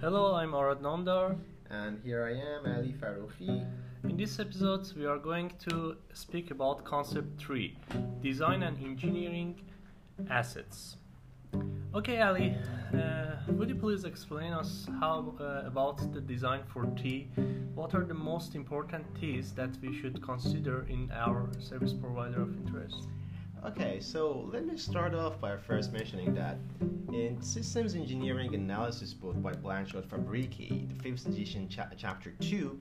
Hello, I'm Arad Namdar. And here I am, Ali Farouki. In this episode, we are going to speak about concept 3 design and engineering assets. Okay, Ali, uh, would you please explain us how uh, about the design for T? What are the most important T's that we should consider in our service provider of interest? Okay, so let me start off by first mentioning that in Systems Engineering Analysis book by Blanchard Fabrycky, the fifth edition, cha- chapter 2,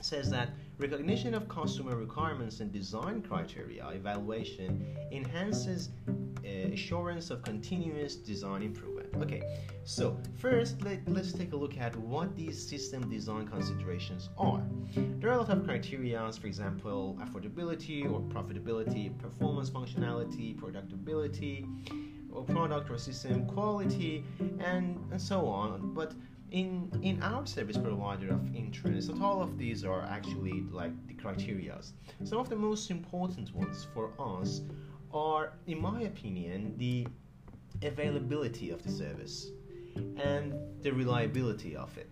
says that recognition of customer requirements and design criteria evaluation enhances uh, assurance of continuous design improvement. Okay, so first let, let's take a look at what these system design considerations are. There are a lot of criteria, for example, affordability or profitability, performance functionality, productability, or product or system quality, and, and so on. But in in our service provider of interest not all of these are actually like the criteria some of the most important ones for us are in my opinion the availability of the service and the reliability of it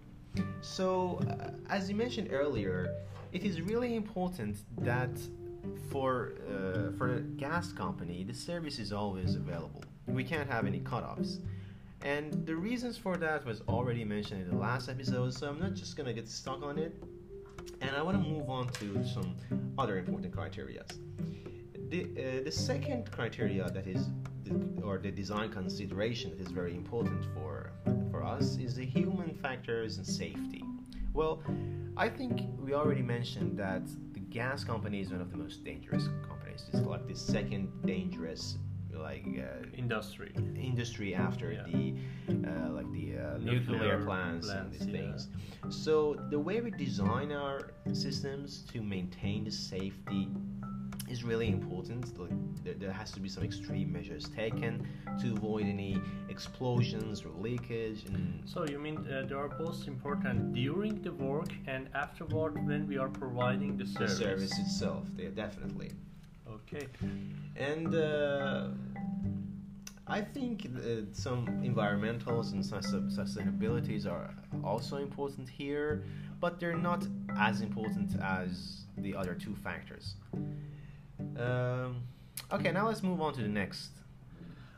so uh, as you mentioned earlier it is really important that for uh, for a gas company the service is always available we can't have any cutoffs and the reasons for that was already mentioned in the last episode, so I'm not just gonna get stuck on it. And I want to move on to some other important criteria. The, uh, the second criteria that is, or the design consideration that is very important for, for us is the human factors and safety. Well, I think we already mentioned that the gas company is one of the most dangerous companies. It's like the second dangerous like uh, industry industry after yeah. the uh, like the uh, nuclear, Nuclear plants, and these yeah. things. So the way we design our systems to maintain the safety is really important. Like there, there has to be some extreme measures taken to avoid any explosions or leakage. And So you mean uh, they are both important during the work and afterward when we are providing the the service? service itself, yeah, definitely. Okay. And uh, I think uh, some environmentals and sus- sustainabilities are also important here, but they're not as important as the other two factors. Um, okay, now let's move on to the next.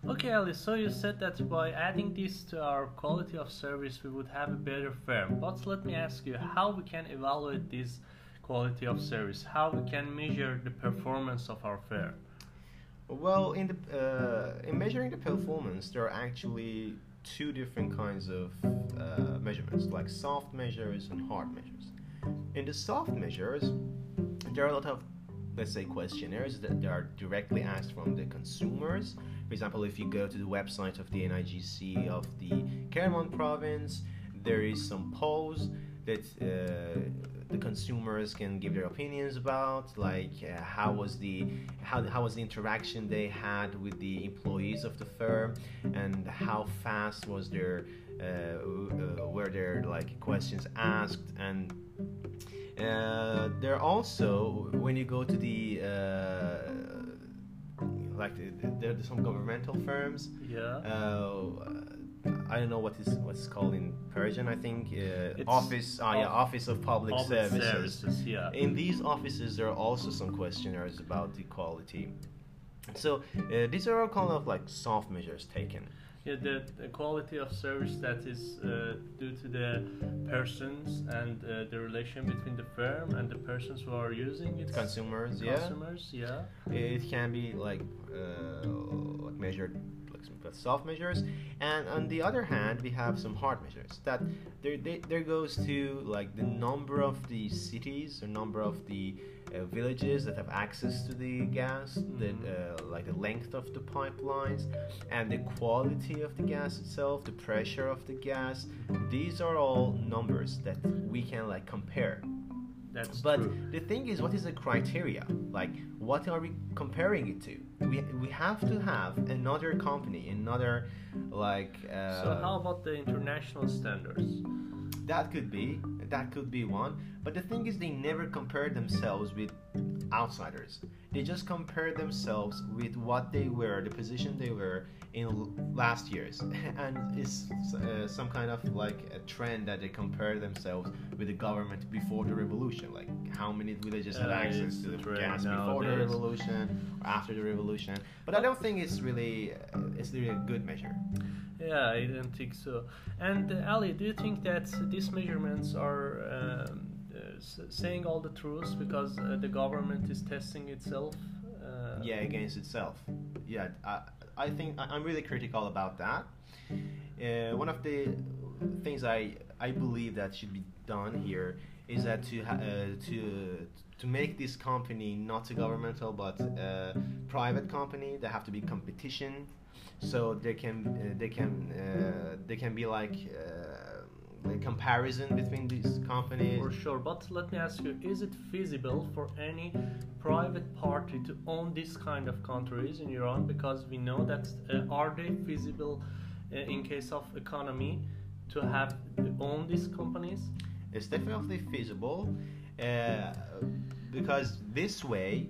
Okay, Ali, so you said that by adding this to our quality of service, we would have a better firm. But let me ask you how we can evaluate this quality of service, how we can measure the performance of our firm. Well, in the uh, in measuring the performance, there are actually two different kinds of uh, measurements, like soft measures and hard measures. In the soft measures, there are a lot of let's say questionnaires that are directly asked from the consumers. For example, if you go to the website of the NIGC of the Kerman province, there is some polls that uh, the consumers can give their opinions about, like uh, how was the how, how was the interaction they had with the employees of the firm, and how fast was their uh, uh, were their like questions asked and uh, there also when you go to the uh, like the, there are some governmental firms. Yeah. Uh, I don't know what is what's called in Persian. I think uh, office. Ah, yeah, office of public, Public services. services, yeah. In these offices, there are also some questionnaires about the quality. So uh, these are all kind of like soft measures taken. Yeah, the, the quality of service that is uh, due to the persons and uh, the relation between the firm and the persons who are using it. Consumers, yeah. Consumers, yeah. It can be like uh, like measured with soft measures, and on the other hand, we have some hard measures. That there they, there goes to like the number of the cities or number of the uh, villages that have access to the gas, the uh, like the length of the pipelines, and the quality of the gas itself, the pressure of the gas. These are all numbers that we can like compare. That's But true. the thing is, what is the criteria? Like, what are we comparing it to? We, we have to have another company, another like. Uh, so how about the international standards? that could be that could be one. But the thing is, they never compare themselves with outsiders. They just compare themselves with what they were, the position they were in last years, and it's uh, some kind of like a trend that they compare themselves with the government before the revolution, like how many villages had Uh, access to the gas before the revolution or after the revolution. But I don't think it's really uh, it's really a good measure. Yeah, I don't think so. And uh, Ali, do you think that these measurements are um, saying all the truths because uh, the government is testing itself? Uh, yeah against itself yeah i, I think i'm really critical about that uh, one of the things i i believe that should be done here is that to ha- uh, to to make this company not a governmental but a private company there have to be competition so they can uh, they can uh, they can be like uh, a comparison between these companies For sure, but let me ask you: Is it feasible for any private party to own this kind of countries in Iran? Because we know that uh, are they feasible uh, in case of economy to have own these companies? It's definitely feasible uh, because this way,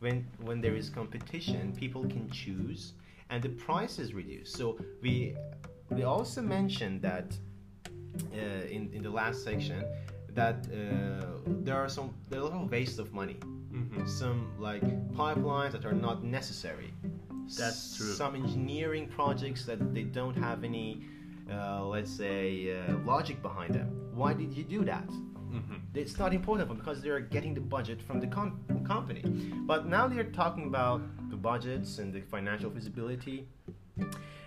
when when there is competition, people can choose and the price is reduced. So we we also mentioned that uh, in in the last section that uh, there are some there are a lot of waste of money. Mm-hmm. Some like pipelines that are not necessary. That's true. Some engineering projects that they don't have any, uh, let's say, uh, logic behind them. Why did you do that? Mm-hmm. It's not important for them because they're getting the budget from the com- company. But now they're talking about the budgets and the financial feasibility.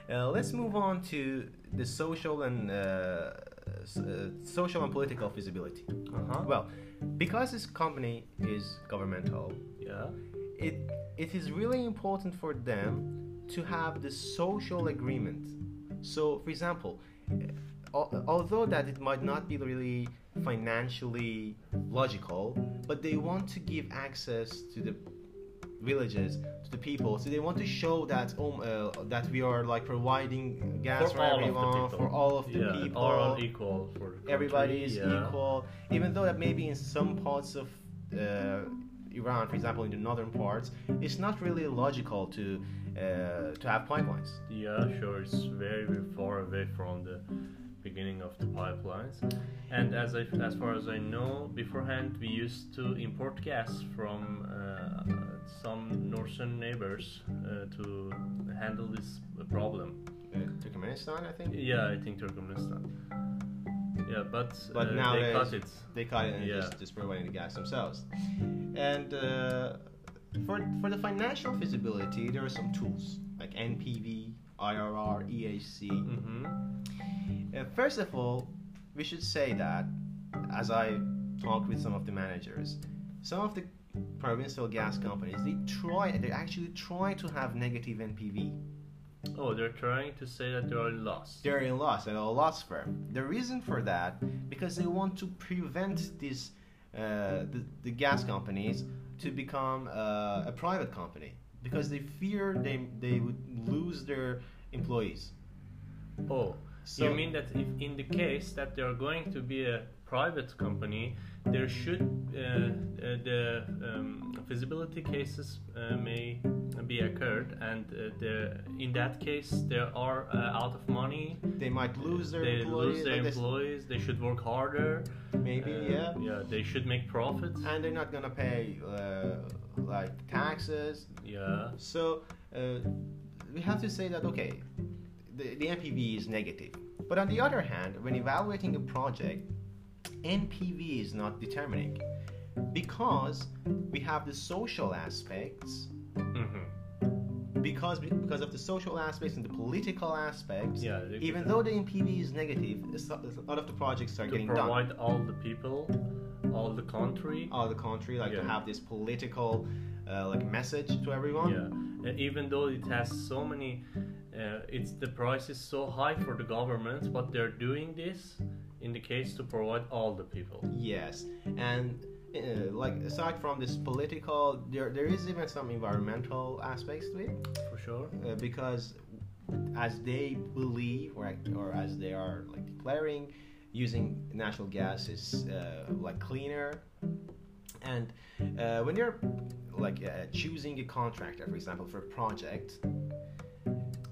Uh, let's move on to the social and uh, uh, social and political feasibility. Uh-huh. Well, because this company is governmental, yeah. it it is really important for them to have the social agreement. So, for example, al- although that it might not be really financially logical, but they want to give access to the villages to the people so they want to show that um, uh, that we are like providing gas for, all of the everyone people. for all of the yeah, people All are equal for the everybody is yeah. equal even though that maybe in some parts of uh, Iran for example in the northern parts it's not really logical to uh, to have pipelines Yeah, sure. It's very, very far away from the beginning of the pipelines. And as I, as far as I know, beforehand we used to import gas from uh, some northern neighbors uh, to handle this problem. uh, Turkmenistan I think Yeah, I think Turkmenistan. Yeah, but, But uh, they nowadays- cut it. they cut it and Yeah. just, just providing the gas themselves and uh, for, for the financial feasibility there are some tools like NPV IRR EHC hmm Uh, first of all, we should say that, as I talked with some of the managers, some of the provincial gas companies they try they actually try to have negative NPV. Oh, they're trying to say that they are lost. They're in loss, they're a loss firm. The reason for that because they want to prevent these uh, the, the gas companies to become uh, a private company because they fear they they would lose their employees. Oh, So- you mean that if in the case that they are going to be a private company, there should uh, uh, the um, feasibility cases uh, may be occurred, and uh, the in that case they are uh, out of money. They might lose their they employees. lose their like employees. They should work harder. Maybe, yeah. Yeah, they should make profits. and they're not gonna pay uh, like taxes. yeah. So uh, we have to say that okay, the, the NPV is negative. But on the other hand, when evaluating a project, NPV is not determining because we have the social aspects. hmm Because because of the social aspects and the political aspects, Yeah, even though the NPV is negative, a lot of the projects are To getting done. provide all the people, all the country. All the country, like to have this political uh, like message to everyone. Yeah, and even though it has so many, uh, it's the price is so high for the government, but they're doing this in the case to provide all the people. Yes, and uh, like aside from this political, there there is even some environmental aspects to it For sure. uh, because as they believe or or as they are like declaring, using natural gas is uh, like cleaner, and uh, when you're like uh, choosing a contractor, for example, for a project,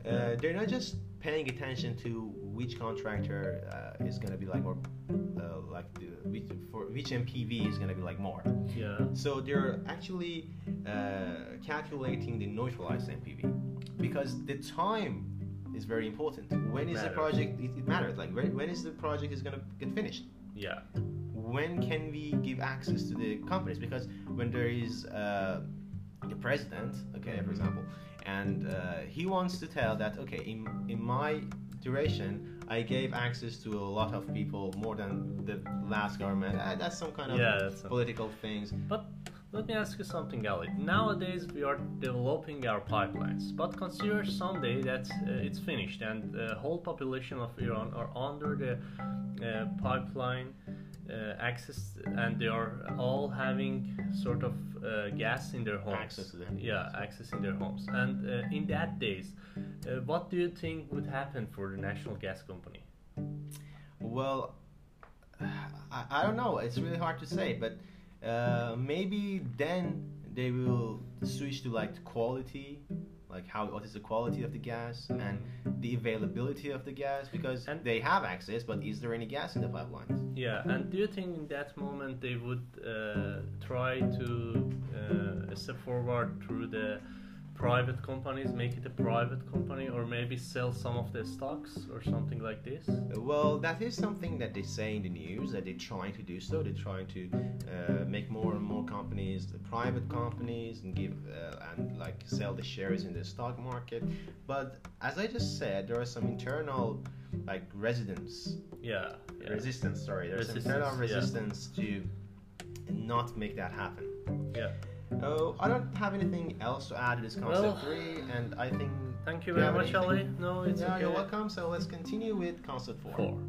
uh, they're not just paying attention to which contractor uh, is going to be like more uh, like the, which, for which NPV is going to be like more. Yeah. So they're actually uh, calculating the neutralized NPV because the time is very important. When is the Matters. project? It, it matters. Like when, when is the project is going to get finished? Yeah. when can we give access to the companies? Because when there is uh, the president, okay, for example, and uh, he wants to tell that, okay, in, in my duration, I gave access to a lot of people more than the last government. Uh, that's some kind of Yeah, that's a- political things. But let me ask you something, Ali. Nowadays we are developing our pipelines, but consider someday that uh, it's finished and the whole population of Iran are under the uh, pipeline uh, access, and they are all having sort of uh, gas in their homes. Access. Yeah, access in their homes. And uh, in that days, uh, what do you think would happen for the national gas company? Well, I, I don't know. It's really hard to say, but uh, maybe then they will switch to like the quality, like how what is the quality of the gas and the availability of the gas because And- they have access, but is there any gas in the pipelines? Yeah, and do you think in that moment they would uh, try to uh, step forward through the private companies, make it a private company, or maybe sell some of their stocks or something like this? Well, that is something that they say in the news that they're trying to do so. They're trying to uh, make more and more companies the private companies and give uh, and like sell the shares in the stock market. But as I just said, there are some internal like residents Yeah, yeah. resistance. Sorry, there's Resistance, internal yeah. resistance to not make that happen. yeah. Oh, I don't have anything else to add to this concept Well, three, and I think Thank you very much, anything? Ali. No, it's yeah, okay. you're welcome. So let's continue with concept four. Four.